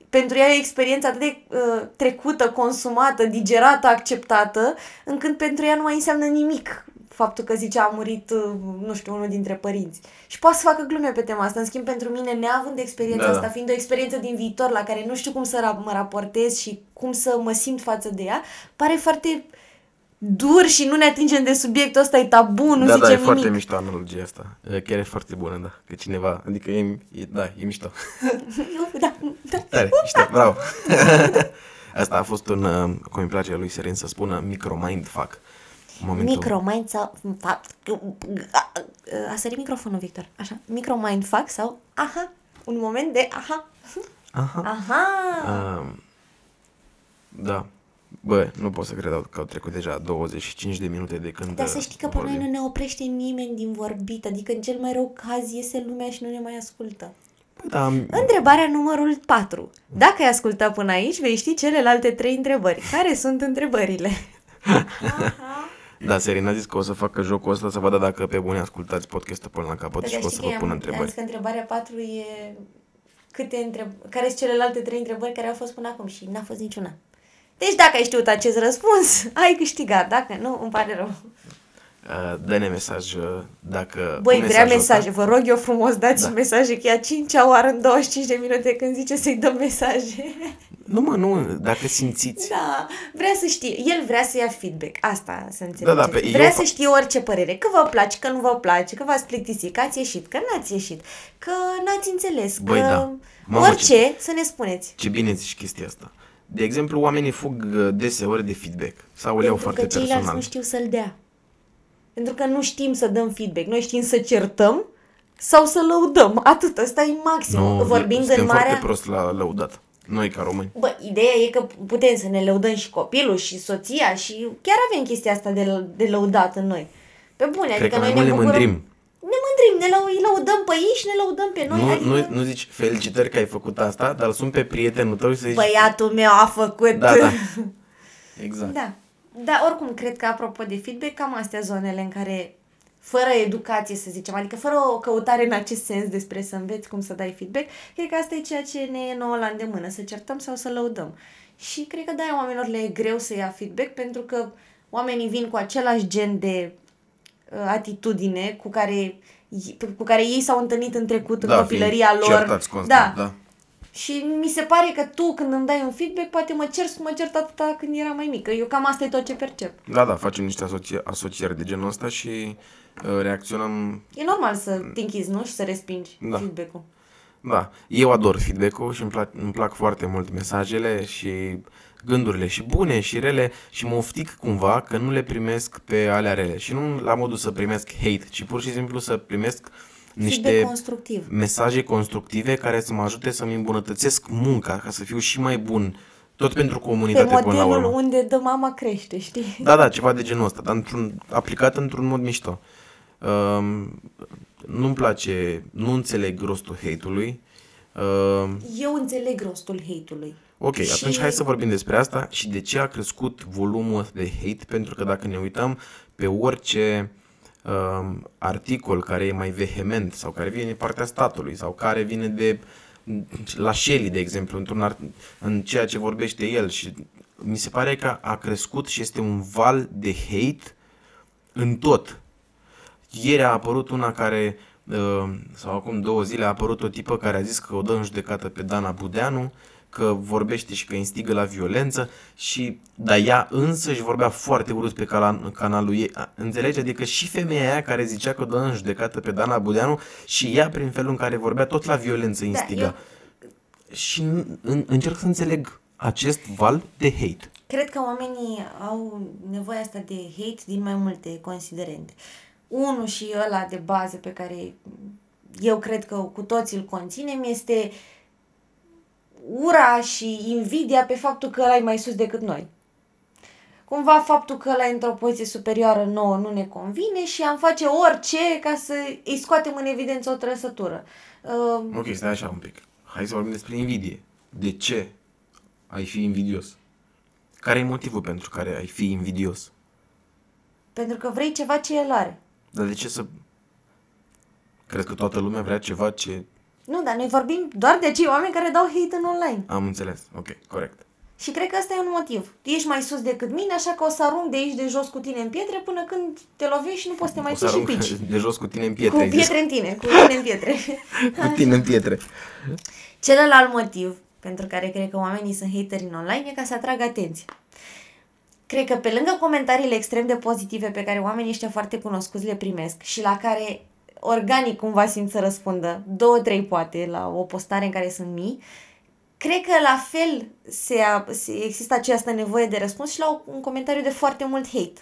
Speaker 2: pentru ea e o experiență atât de uh, trecută, consumată, digerată, acceptată, încât pentru ea nu mai înseamnă nimic faptul că zice a murit, uh, nu știu, unul dintre părinți. Și poate să facă glume pe tema asta. În schimb, pentru mine, neavând experiența
Speaker 1: Da, da.
Speaker 2: asta, fiind o experiență din viitor la care nu știu cum să ra- mă raportez și cum să mă simt față de ea, pare foarte dur și nu ne atingem de subiectul ăsta, e tabu, nu
Speaker 1: da,
Speaker 2: zicem
Speaker 1: da, e
Speaker 2: nimic.
Speaker 1: foarte mișto analogia asta. E, Chiar e foarte bună, da. Că cineva, adică e, e da, e mișto.
Speaker 2: da, da.
Speaker 1: Tare, mișto, bravo. asta a fost un, uh, cum îmi place lui Serin să spună, micromind fac. În momentul...
Speaker 2: Micromind sau... A sărit microfonul, Victor. Așa. Micromind fac sau... Aha. Un moment de... Aha.
Speaker 1: Aha.
Speaker 2: Aha.
Speaker 1: Uh, da. Bă, nu pot să cred că au trecut deja 25 de minute de când
Speaker 2: Dar să știi că pe noi
Speaker 1: vorbim.
Speaker 2: nu ne oprește nimeni din vorbit. Adică în cel mai rău caz iese lumea și nu ne mai ascultă.
Speaker 1: Păi da, am-
Speaker 2: Întrebarea numărul 4. Dacă ai ascultat până aici, vei ști celelalte trei întrebări. Care sunt întrebările?
Speaker 1: da, Serin a zis că o să facă jocul ăsta să vadă dacă pe bune ascultați podcastul până la capăt și că o să vă pun
Speaker 2: am
Speaker 1: întrebări.
Speaker 2: zis că întrebarea 4 e câte întreb... care sunt celelalte trei întrebări care au fost până acum și n-a fost niciuna. Deci dacă ai știut acest răspuns, ai câștigat. Dacă nu, îmi pare rău.
Speaker 1: Uh, Dă-ne mesaj uh, dacă...
Speaker 2: Băi,
Speaker 1: un
Speaker 2: vrea
Speaker 1: mesaj
Speaker 2: mesaje. Vă rog eu frumos, dați
Speaker 1: Da.
Speaker 2: mesaje, că e a cincea oară în 25 de minute când zice să-i dăm mesaje.
Speaker 1: Nu mă, nu, dacă simțiți.
Speaker 2: Da, vrea să știe. El vrea să ia feedback. Asta să înțelegeți.
Speaker 1: Da, da, pe-
Speaker 2: vrea
Speaker 1: eu
Speaker 2: să
Speaker 1: fa-
Speaker 2: știe orice părere. Că vă place, că nu vă place, că v-ați plictisit, că ați ieșit, că n-ați ieșit, că n-ați înțeles,
Speaker 1: Băi,
Speaker 2: că...
Speaker 1: da. Mamă,
Speaker 2: orice, să ne spuneți.
Speaker 1: Ce bine zici chestia asta. De exemplu, oamenii fug uh, deseori de feedback sau îl iau
Speaker 2: Pentru
Speaker 1: foarte
Speaker 2: că ceilalți
Speaker 1: personal.
Speaker 2: nu știu să-l dea. Pentru că nu știm să dăm feedback. Noi știm să certăm sau să lăudăm. Atât. Ăsta e maxim.
Speaker 1: Nu,
Speaker 2: Vorbind
Speaker 1: suntem
Speaker 2: în marea...
Speaker 1: foarte prost la lăudat. Noi ca români.
Speaker 2: Bă, ideea e că putem să ne lăudăm și copilul și soția și chiar avem chestia asta de, de lăudat în noi. Pe bune,
Speaker 1: Cred
Speaker 2: adică
Speaker 1: că mai
Speaker 2: noi
Speaker 1: mult
Speaker 2: ne
Speaker 1: ne
Speaker 2: bucurăm.
Speaker 1: mândrim.
Speaker 2: Ne mândrim, ne lau- îi lăudăm pe ei și ne lăudăm pe noi.
Speaker 1: Nu,
Speaker 2: adică...
Speaker 1: nu, nu zici felicitări că ai făcut asta, dar îl sun pe prietenul tău și să zici...
Speaker 2: Băiatul meu a făcut...
Speaker 1: Da, da. Exact.
Speaker 2: Da. Dar oricum, cred că apropo de feedback, cam astea zonele în care, fără educație să zicem, adică fără o căutare în acest sens despre să înveți cum să dai feedback, cred că asta e ceea ce ne e nouă la îndemână, să certăm sau să lăudăm. Și cred că de-aia oamenilor le e greu să ia feedback, pentru că oamenii vin cu același gen de uh, atitudine cu care, cu care ei s-au întâlnit în trecut, în
Speaker 1: Da,
Speaker 2: copilăria
Speaker 1: fiind
Speaker 2: lor.
Speaker 1: certați constant, da.
Speaker 2: Și mi se pare că tu când îmi dai un feedback, poate mă cer mă cert atâta când era mai mică. Eu cam asta e tot ce percep.
Speaker 1: Da, da, facem niște asocia- asocieri de genul ăsta și uh, reacționăm
Speaker 2: E normal să te închizi, nu? Și să respingi
Speaker 1: Da.
Speaker 2: feedback-ul.
Speaker 1: Da, eu ador feedback-ul și îmi plac, îmi plac foarte mult mesajele și gândurile și bune și rele și mă oftic cumva că nu le primesc pe alea rele și nu la modul să primesc hate, ci pur și simplu să primesc niște
Speaker 2: Feedback constructiv.
Speaker 1: mesaje constructive care să mă ajute să-mi îmbunătățesc munca, ca să fiu și mai bun, tot pentru
Speaker 2: Pe
Speaker 1: comunitate până la
Speaker 2: modelul
Speaker 1: urmă.
Speaker 2: unde dă mama crește, știi?
Speaker 1: Da, da, ceva de genul ăsta, dar într-un, aplicat într-un mod mișto. Um, nu-mi place, nu înțeleg rostul hate-ului. Um,
Speaker 2: Eu înțeleg rostul hate-ului.
Speaker 1: Ok,
Speaker 2: Și-
Speaker 1: atunci hai să vorbim despre asta și de ce a crescut volumul de hate, pentru că dacă ne uităm pe orice um, articol care e mai vehement sau care vine din partea statului sau care vine de la Shelley, de exemplu, într-un art- în ceea ce vorbește el și mi se pare că a crescut și este un val de hate în tot. Ieri a apărut una care, uh, sau acum două zile, a apărut o tipă care a zis că o dă în judecată pe Dana Budeanu, că vorbește și că instigă la violență și, dar ea însă își vorbea foarte urât pe cala- canalul ei. A, Înțelegi? Adică și femeia aia care zicea că o dă în judecată pe Dana Budeanu și ea prin felul în care vorbea tot la violență instiga.
Speaker 2: eu-
Speaker 1: Și în, în, încerc să înțeleg acest val de hate.
Speaker 2: Cred că oamenii au nevoia asta de hate din mai multe considerente. Unul și ăla de bază pe care eu cred că cu toții îl conținem este ura și invidia pe faptul că ăla e mai sus decât noi. Cumva faptul că ăla e într-o poziție superioară nouă nu ne convine și am face orice ca să îi scoatem în evidență o trăsătură. Uh,
Speaker 1: Ok, stai așa un pic. Hai să vorbim despre invidie. De ce ai fi invidios? Care e motivul pentru care ai fi invidios?
Speaker 2: pentru că vrei ceva ce el are.
Speaker 1: Dar de ce să... Crezi că toată lumea vrea ceva ce...
Speaker 2: Nu, dar noi vorbim doar de acei oameni care dau hate în online.
Speaker 1: Am înțeles. Ok, corect.
Speaker 2: Și cred că ăsta e un motiv. Tu ești mai sus decât mine, așa că o să arunc de aici de jos cu tine în pietre până când te lovești și nu poți să te mai
Speaker 1: o să
Speaker 2: ții și
Speaker 1: arunc
Speaker 2: pici.
Speaker 1: de jos cu tine în
Speaker 2: Cu
Speaker 1: pietre. ai zis.
Speaker 2: pietre în tine, cu tine în pietre.
Speaker 1: Cu tine în pietre.
Speaker 2: Celălalt motiv pentru care cred că oamenii sunt hateri în online e ca să atragă atenție. cred că pe lângă comentariile extrem de pozitive pe care oamenii ăștia foarte cunoscuți le primesc și la care organic cumva simt să răspundă, două, trei poate, la o postare în care sunt mii, cred că la fel se, se există această nevoie de răspuns și la un comentariu de foarte mult hate.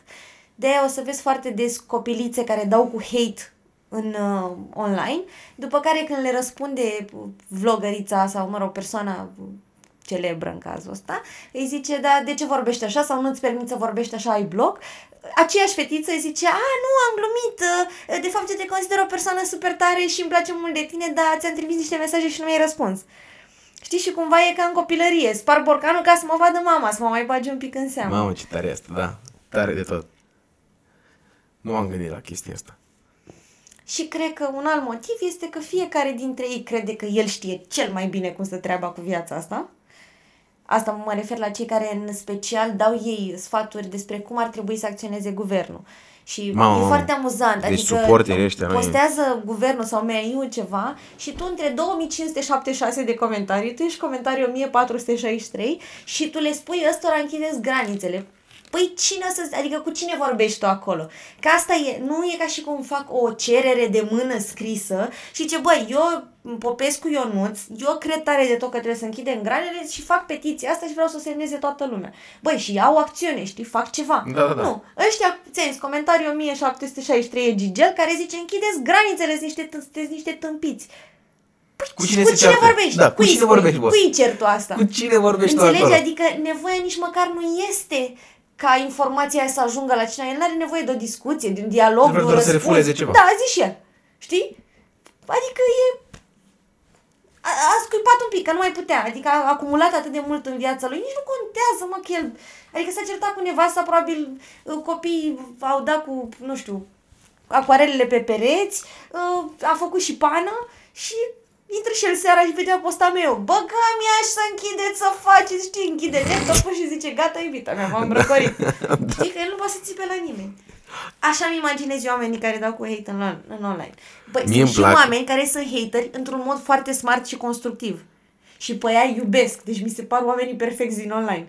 Speaker 2: De aia o să vezi foarte des copilițe care dau cu hate în uh, online, după care când le răspunde vlogărița sau, mă rog, persoana celebră în cazul ăsta, îi zice, da, de ce vorbești așa sau nu-ți permit să vorbești așa, ai bloc? Aceeași fetiță îi zice, a, nu, am glumit, uh, de fapt eu te consider o persoană super tare și îmi place mult de tine, dar ți-am trimis niște mesaje și nu mi-ai răspuns. Știi, și cumva e ca în copilărie, spar borcanul ca să mă vadă mama, să mă mai bagi un pic în seamă.
Speaker 1: Mamă, ce tare asta, da, tare de tot. Nu am gândit la chestia asta.
Speaker 2: Și cred că un alt motiv este că fiecare dintre ei crede că el știe cel mai bine cum să treaba cu viața asta. Asta mă refer la cei care în special dau ei sfaturi despre cum ar trebui să acționeze guvernul. Și
Speaker 1: Mamă,
Speaker 2: e foarte amuzant.
Speaker 1: deci
Speaker 2: adică
Speaker 1: suporterii ăștia, noi-
Speaker 2: postează guvernul sau MAI ceva și tu între 2576 de comentarii, tu ești comentariu 1463 și tu le spui ăstora închideți granițele. Păi cine să, adică cu cine vorbești tu acolo? Că asta e, nu e ca și cum fac o cerere de mână scrisă și ce băi, eu Popescu Ionuț, eu cred tare de tot că trebuie să închidem granele și fac petiția asta și vreau să o semneze toată lumea. Băi, și iau acțiune, știi, fac ceva.
Speaker 1: Da, da, da.
Speaker 2: Nu, ăștia, ți comentariu 1763 e Gigel care zice închideți granițele, sunt niște, sunteți niște tâmpiți. Păi,
Speaker 1: Cu cine
Speaker 2: cu
Speaker 1: se
Speaker 2: cine
Speaker 1: ceartă?
Speaker 2: vorbești?
Speaker 1: Da, cu
Speaker 2: Cui
Speaker 1: cine
Speaker 2: spui?
Speaker 1: vorbești, boss?
Speaker 2: Cui cer tu asta?
Speaker 1: Cu cine vorbești tu
Speaker 2: Înțelegi?
Speaker 1: acolo?
Speaker 2: Adică nevoia nici măcar nu este ca informația aia să ajungă la cine. El nu are nevoie de o discuție, de un dialog,
Speaker 1: Vreau
Speaker 2: de un
Speaker 1: doar să
Speaker 2: răspuns.
Speaker 1: refuleze ceva.
Speaker 2: Da, zi și el. Știi? Adică e... A, a scuipat un pic, că nu mai putea. Adică a acumulat atât de mult în viața lui. Nici nu contează, mă, că el... Adică s-a certat cu nevasta, probabil uh, copiii au dat cu, nu știu, acoarelele pe pereți, uh, a făcut și pană și intră și el seara și vedea posta meu. Băga mi să închideți, să faceți, știi, închide laptopul și zice, gata, iubita mea, m-am răcorit. Știi că el nu poate să țipe la nimeni. Așa mi imaginez eu oamenii care dau cu hate în, on- în online. Băi,
Speaker 1: Mie
Speaker 2: sunt
Speaker 1: îmi
Speaker 2: și
Speaker 1: plac.
Speaker 2: oameni care sunt hateri într-un mod foarte smart și constructiv. Și pe aia iubesc, deci mi se par oamenii perfecți din online.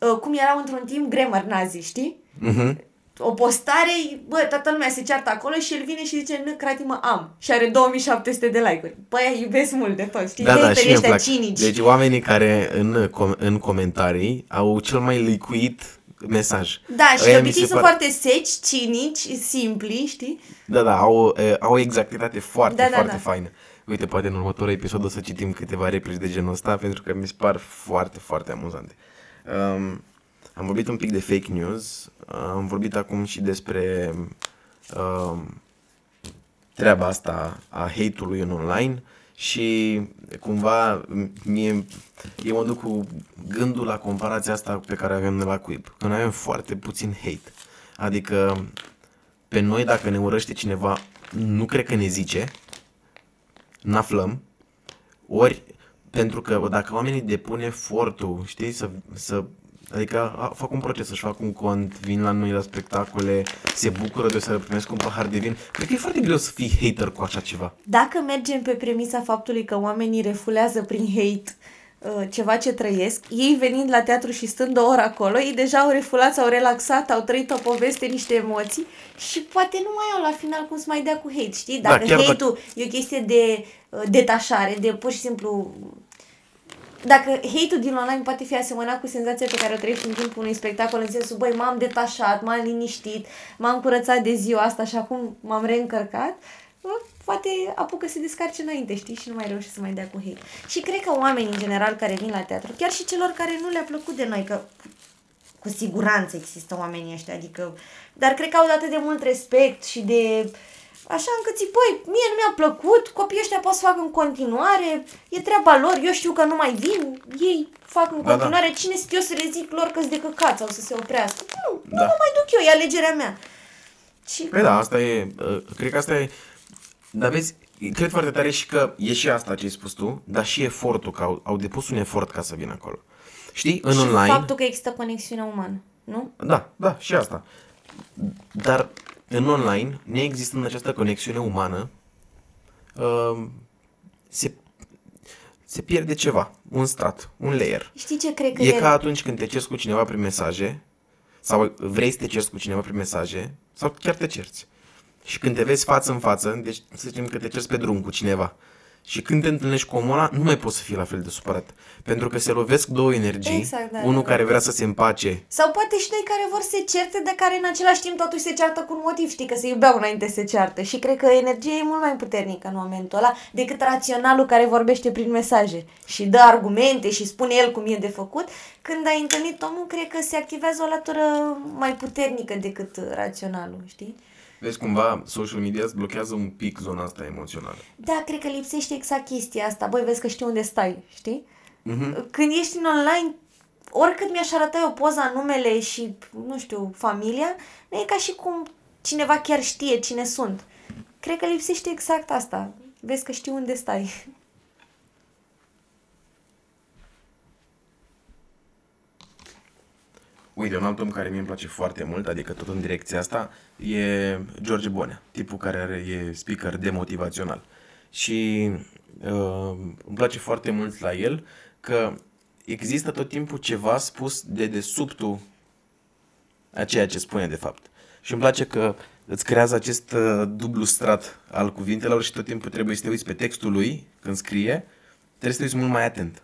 Speaker 2: Uh, cum erau într-un timp grammar nazi, știi?
Speaker 1: Mhm.
Speaker 2: O postare, bă, toată lumea se ceartă acolo și el vine și zice, nu, crati mă, am. Și are 2700 de like-uri. Băi, aia iubesc mult de tot, știi?
Speaker 1: Da, da,
Speaker 2: Haterii
Speaker 1: și mie îmi
Speaker 2: ăștia
Speaker 1: plac.
Speaker 2: cinici.
Speaker 1: Deci oamenii care în, com- în comentarii au cel mai licuit mesaj.
Speaker 2: da, și de
Speaker 1: Ăia mi
Speaker 2: obicei
Speaker 1: se
Speaker 2: sunt
Speaker 1: par-
Speaker 2: foarte seci, cinici, simpli, știi?
Speaker 1: Da, da, au, e, au o exactitate foarte,
Speaker 2: Da, da,
Speaker 1: foarte
Speaker 2: da.
Speaker 1: faină. Uite, poate în următorul episod o să citim câteva replici de genul ăsta, pentru că mi se par foarte, foarte amuzante. Um, am vorbit un pic de fake news, am vorbit acum și despre um, treaba asta a hate-ului în online și cumva m- mie, eu mă duc cu gândul la comparația asta pe care avem de la Quip. Că noi avem foarte puțin hate. Adică pe noi dacă ne urăște cineva, nu cred că ne zice, n-aflăm, ori pentru că dacă oamenii depun efortul, știi, să, să Adică a, fac un proces, își fac un cont, vin la noi la spectacole, se bucură de o să primesc un pahar de vin. Cred că e foarte greu să fii hater cu așa ceva.
Speaker 2: Dacă mergem pe premisa faptului că oamenii refulează prin hate uh, ceva ce trăiesc, ei venind la teatru și stând o oră acolo, ei deja au refulat, au relaxat, au trăit o poveste, niște emoții și poate nu mai au la final cum să mai dea cu hate, știi?
Speaker 1: Da,
Speaker 2: Dacă
Speaker 1: chiar dacă-
Speaker 2: hate-ul e o chestie de uh, detașare, de pur și simplu dacă hate-ul din online poate fi asemănat cu senzația pe care o trăiești în timpul unui spectacol, în sensul, băi, m-am detașat, m-am liniștit, m-am curățat de ziua asta și acum m-am reîncărcat, bă, poate apucă să se descarce înainte, știi, și nu mai reușește să mai dea cu hate. Și cred că oamenii, în general, care vin la teatru, chiar și celor care nu le-a plăcut de noi, că cu siguranță există oamenii ăștia, adică, dar cred că au de atât de mult respect și de Așa încât zic, băi, mie nu mi-a plăcut, copiii ăștia pot să facă în continuare, e treaba lor, eu știu că nu mai vin, ei fac în
Speaker 1: Da,
Speaker 2: continuare, cine sunt eu să le zic lor că-s de căcat sau să se oprească? Nu,
Speaker 1: Da.
Speaker 2: nu mă mai duc eu, e alegerea mea. Și
Speaker 1: Păi da, asta e, uh, cred că asta e, dar vezi, cred foarte tare și că e și asta ce ai spus tu, dar și efortul, că au, au depus un efort ca să vină acolo. Știi, în
Speaker 2: și
Speaker 1: online...
Speaker 2: faptul că există conexiune umană, nu?
Speaker 1: Da, da, și asta. Dar în online, neexistând această conexiune umană, uh, se, se pierde ceva, un strat, un layer.
Speaker 2: Știi ce cred că
Speaker 1: E
Speaker 2: e?
Speaker 1: ca atunci când te ceri cu cineva prin mesaje, sau vrei să te cerți cu cineva prin mesaje sau chiar te cerți. Și când te vezi față în față, deci să zicem că te cerți pe drum cu cineva și când te întâlnești cu omul ăla, nu mai poți să fii la fel de supărat. Pentru că se lovesc două energii,
Speaker 2: Exact, da,
Speaker 1: unul
Speaker 2: da,
Speaker 1: care vrea să se împace
Speaker 2: Sau poate și doi care vor să se certe, dar care în același timp totuși se ceartă cu un motiv, știi, că se iubeau înainte să se ceartă. Și cred că energia e mult mai puternică în momentul ăla decât raționalul care vorbește prin mesaje și dă argumente și spune el cum e de făcut. Când ai întâlnit omul, cred că se activează o latură mai puternică decât raționalul, știi?
Speaker 1: Vezi, cumva, social media îți blochează un pic zona asta emoțională.
Speaker 2: Da, cred că lipsește exact chestia asta. Băi, vezi că știi unde stai, știi?
Speaker 1: Mhm.
Speaker 2: Când ești în online, oricât mi-aș arăta eu poza, numele și, nu știu, familia, nu e ca și cum cineva chiar știe cine sunt. Cred că lipsește exact asta. Vezi că știi unde stai.
Speaker 1: Uite, un alt om care mie îmi place foarte mult, adică tot în direcția asta, e George Bonea, tipul care are, e speaker demotivațional. Și uh, îmi place foarte mult la el că există tot timpul ceva spus de desubtul a ceea ce spune de fapt. Și îmi place că îți creează acest uh, dublu strat al cuvintelor și tot timpul trebuie să te uiți pe textul lui când scrie, trebuie să te uiți mult mai atent.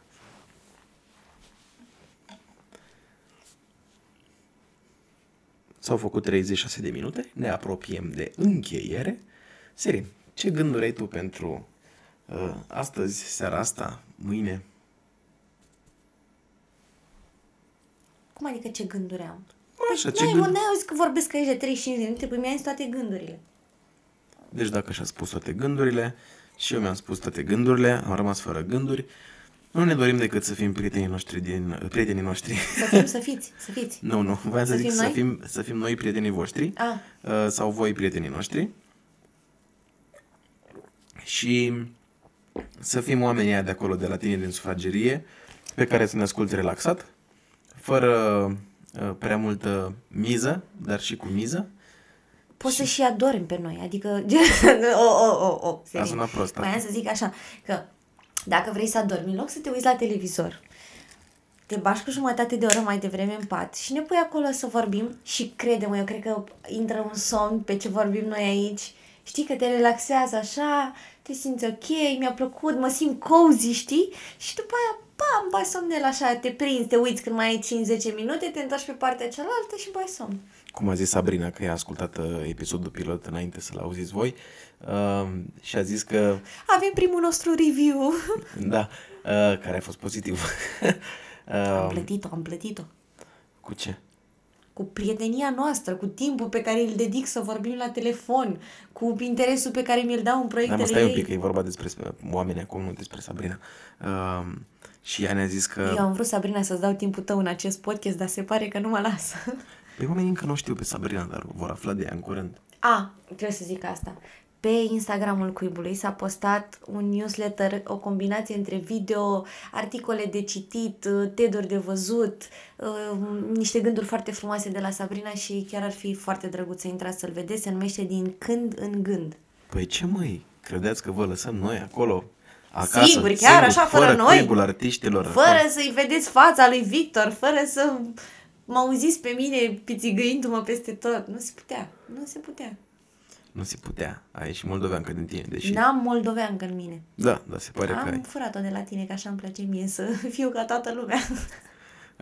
Speaker 1: S-au făcut 36 de minute, ne apropiem de încheiere. Serin, ce gânduri ai tu pentru uh, astăzi, seara asta, mâine?
Speaker 2: Cum adică ce gânduri am?
Speaker 1: Așa, ce
Speaker 2: N-ai,
Speaker 1: gând...
Speaker 2: mă, n-ai auzit că vorbesc aici de 35 de minute, păi mi-ai zis toate gândurile.
Speaker 1: Deci dacă și-a spus toate gândurile și eu mi-am spus toate gândurile, am rămas fără gânduri, nu ne dorim decât să fim prietenii noștri din... prietenii noștri.
Speaker 2: Să fim, să fiți, să fiți.
Speaker 1: nu, nu, voiam să,
Speaker 2: Să
Speaker 1: zic
Speaker 2: fim
Speaker 1: să
Speaker 2: noi?
Speaker 1: fim, să fim noi prietenii voștri
Speaker 2: Ah.
Speaker 1: uh, sau voi prietenii noștri și să fim oamenii aia de acolo, de la tine din sufragerie, pe care să ne asculti relaxat, fără uh, prea multă miză, dar și cu miză.
Speaker 2: Poți să și adormi pe noi, adică... o, o, o, o, serios.
Speaker 1: sunat prost
Speaker 2: Mai am să zic așa, că dacă vrei să adormi, în loc să te uiți la televizor, te bași cu jumătate de oră mai devreme în pat și ne pui acolo să vorbim și crede-mă, eu cred că intră un somn pe ce vorbim noi aici. Știi că te relaxează așa, te simți ok, mi-a plăcut, mă simt cozy, știi? Și după aia, pam, bai somnel așa, te prinzi, te uiți când mai ai 5-10 minute, te întorci pe partea cealaltă și bai somn.
Speaker 1: Cum a zis Sabrina, că i-a ascultat uh, episodul pilot înainte să-l auziți voi uh, și a zis că
Speaker 2: Avem primul nostru review.
Speaker 1: Da, uh, care a fost pozitiv.
Speaker 2: Am
Speaker 1: uh,
Speaker 2: plătit-o, am plătit-o.
Speaker 1: cu ce?
Speaker 2: Cu prietenia noastră, cu timpul pe care îl dedic să vorbim la telefon, cu interesul pe care mi-l dau în
Speaker 1: Da,
Speaker 2: proiectele
Speaker 1: mă, stai un
Speaker 2: ei.
Speaker 1: pic, că e vorba despre oameni acum, nu despre Sabrina. Uh, și ea ne-a zis că...
Speaker 2: Eu am vrut, Sabrina, să-ți dau timpul tău în acest podcast, dar se pare că nu mă lasă.
Speaker 1: Păi oamenii încă nu știu pe Sabrina, dar vor afla de ea în curând.
Speaker 2: A, trebuie să zic asta. Pe Instagramul Cuibului s-a postat un newsletter, o combinație între video, articole de citit, TED-uri de văzut, uh, niște gânduri foarte frumoase de la Sabrina și chiar ar fi foarte drăguț să intrați să-l vedeți. Se numește Din când în gând.
Speaker 1: Păi ce măi? Credeți că vă lăsăm noi acolo? Acasă,
Speaker 2: Sigur, chiar așa, fără
Speaker 1: fără
Speaker 2: noi?
Speaker 1: cuibul artiștilor.
Speaker 2: Fără să-i vedeți fața lui Victor, fără să mă auziți pe mine pițigăindu-mă peste tot. Nu se putea. Nu se putea.
Speaker 1: Nu se putea. Ai și moldoveancă din tine, deși...
Speaker 2: N-am moldoveancă în mine.
Speaker 1: Da, dar se pare că
Speaker 2: Am
Speaker 1: ai.
Speaker 2: furat-o de la tine, că așa îmi place mie să fiu ca toată lumea.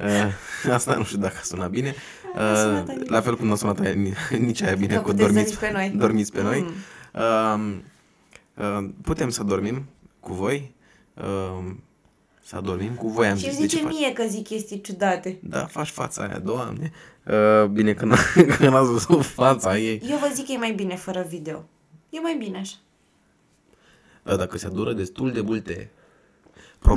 Speaker 1: Uh, asta nu știu dacă a sunat bine.
Speaker 2: A sunat
Speaker 1: Uh,
Speaker 2: aia.
Speaker 1: la fel cum nu a sunat aia, ni- nici aia bine
Speaker 2: Că
Speaker 1: cu
Speaker 2: puteți
Speaker 1: dormiți
Speaker 2: dormi pe noi.
Speaker 1: Dormiți pe noi.
Speaker 2: Mm.
Speaker 1: Uh, uh, putem să dormim cu voi. Uh, să dormim cu voi, am
Speaker 2: și îmi
Speaker 1: zis. De ce
Speaker 2: zice
Speaker 1: faci?
Speaker 2: mie că zic chestii ciudate.
Speaker 1: Da, faci fața aia, doamne. Uh, bine că n- că n-ați văzut fața ei.
Speaker 2: Eu vă zic că e mai bine fără video. E mai bine așa.
Speaker 1: Da, dacă se adură destul de multe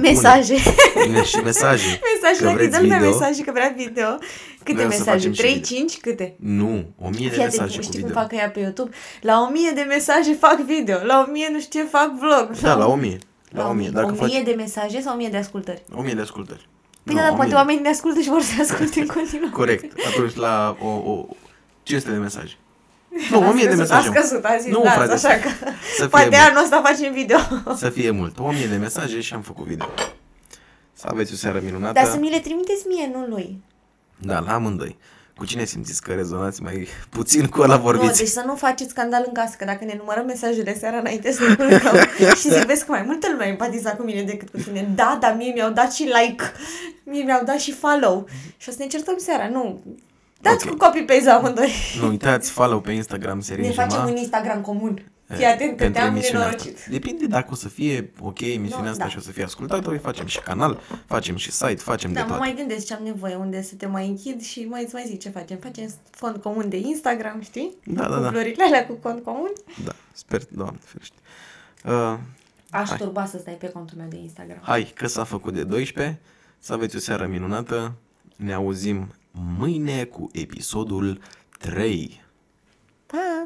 Speaker 2: Mesaje.
Speaker 1: Bine, și mesaje.
Speaker 2: Mesaje,
Speaker 1: Că
Speaker 2: dacă îi
Speaker 1: vreți
Speaker 2: dăm de
Speaker 1: video?
Speaker 2: mesaje că vrea video. Câte
Speaker 1: Noi o să
Speaker 2: mesaje?
Speaker 1: facem și
Speaker 2: 3,
Speaker 1: video.
Speaker 2: 5? Câte?
Speaker 1: Nu, o mie de
Speaker 2: Fii atent,
Speaker 1: mesaje cu
Speaker 2: știi cum
Speaker 1: video.
Speaker 2: fac ea pe YouTube? La 1000 de mesaje fac video, la 1000 nu știu ce fac vlog.
Speaker 1: Da, la o mie. La,
Speaker 2: La
Speaker 1: o mie.
Speaker 2: 1000.
Speaker 1: Dacă
Speaker 2: 1000
Speaker 1: faci
Speaker 2: de mesaje sau 1000 de ascultări?
Speaker 1: o mie de ascultări.
Speaker 2: Păi
Speaker 1: Nu,
Speaker 2: da, dar
Speaker 1: o
Speaker 2: poate
Speaker 1: mie.
Speaker 2: oamenii ne ascultă și vor să asculte în continuare.
Speaker 1: Corect. Atunci la o, o 500 de mesaje. Nu, o mie de
Speaker 2: A
Speaker 1: mesaje.
Speaker 2: scăzut, a scăzut, a zis,
Speaker 1: Nu,
Speaker 2: da,
Speaker 1: frate,
Speaker 2: așa că
Speaker 1: să fie
Speaker 2: poate
Speaker 1: mult.
Speaker 2: anul ăsta facem video.
Speaker 1: Să fie mult. O mie de mesaje și am făcut video. Să aveți o seară minunată.
Speaker 2: Dar să mi le trimiteți mie, nu lui.
Speaker 1: Da, la amândoi. Cu cine simțiți că rezonați mai puțin cu ăla
Speaker 2: Nu,
Speaker 1: vorbiți?
Speaker 2: deci să nu faceți scandal în casă, că dacă ne numărăm mesajele seara înainte să ne culcăm și zic, vezi că mai multă lume a empatizat cu mine decât cu tine. Da, dar mie mi-au dat și like, mie mi-au dat și follow. Și o să ne certăm seara, nu. Dați
Speaker 1: Ok.
Speaker 2: cu copy-paste amândoi.
Speaker 1: Nu uitați, follow pe Instagram Serin
Speaker 2: Ne
Speaker 1: Jema.
Speaker 2: facem un Instagram comun. Fii atent că
Speaker 1: pentru
Speaker 2: te-am
Speaker 1: emisiunea
Speaker 2: nenorocit.
Speaker 1: asta. Depinde dacă o să fie ok emisiunea
Speaker 2: Nu,
Speaker 1: asta
Speaker 2: da.
Speaker 1: și o să fie ascultată, noi facem și canal, facem și site, facem
Speaker 2: Da,
Speaker 1: de
Speaker 2: mă
Speaker 1: toate.
Speaker 2: mai gândesc ce am nevoie, unde să te mai închid și mai îți mai zic ce facem. Facem fond comun de Instagram, știi?
Speaker 1: Da, da,
Speaker 2: cu
Speaker 1: da.
Speaker 2: florile alea cu cont comun.
Speaker 1: Da, sper, doamne ferește. Uh,
Speaker 2: Aș
Speaker 1: Hai.
Speaker 2: turba să stai pe contul meu de Instagram.
Speaker 1: hai, că s-a făcut de 12, să aveți o seară minunată, ne auzim mâine cu episodul 3.
Speaker 2: Pa!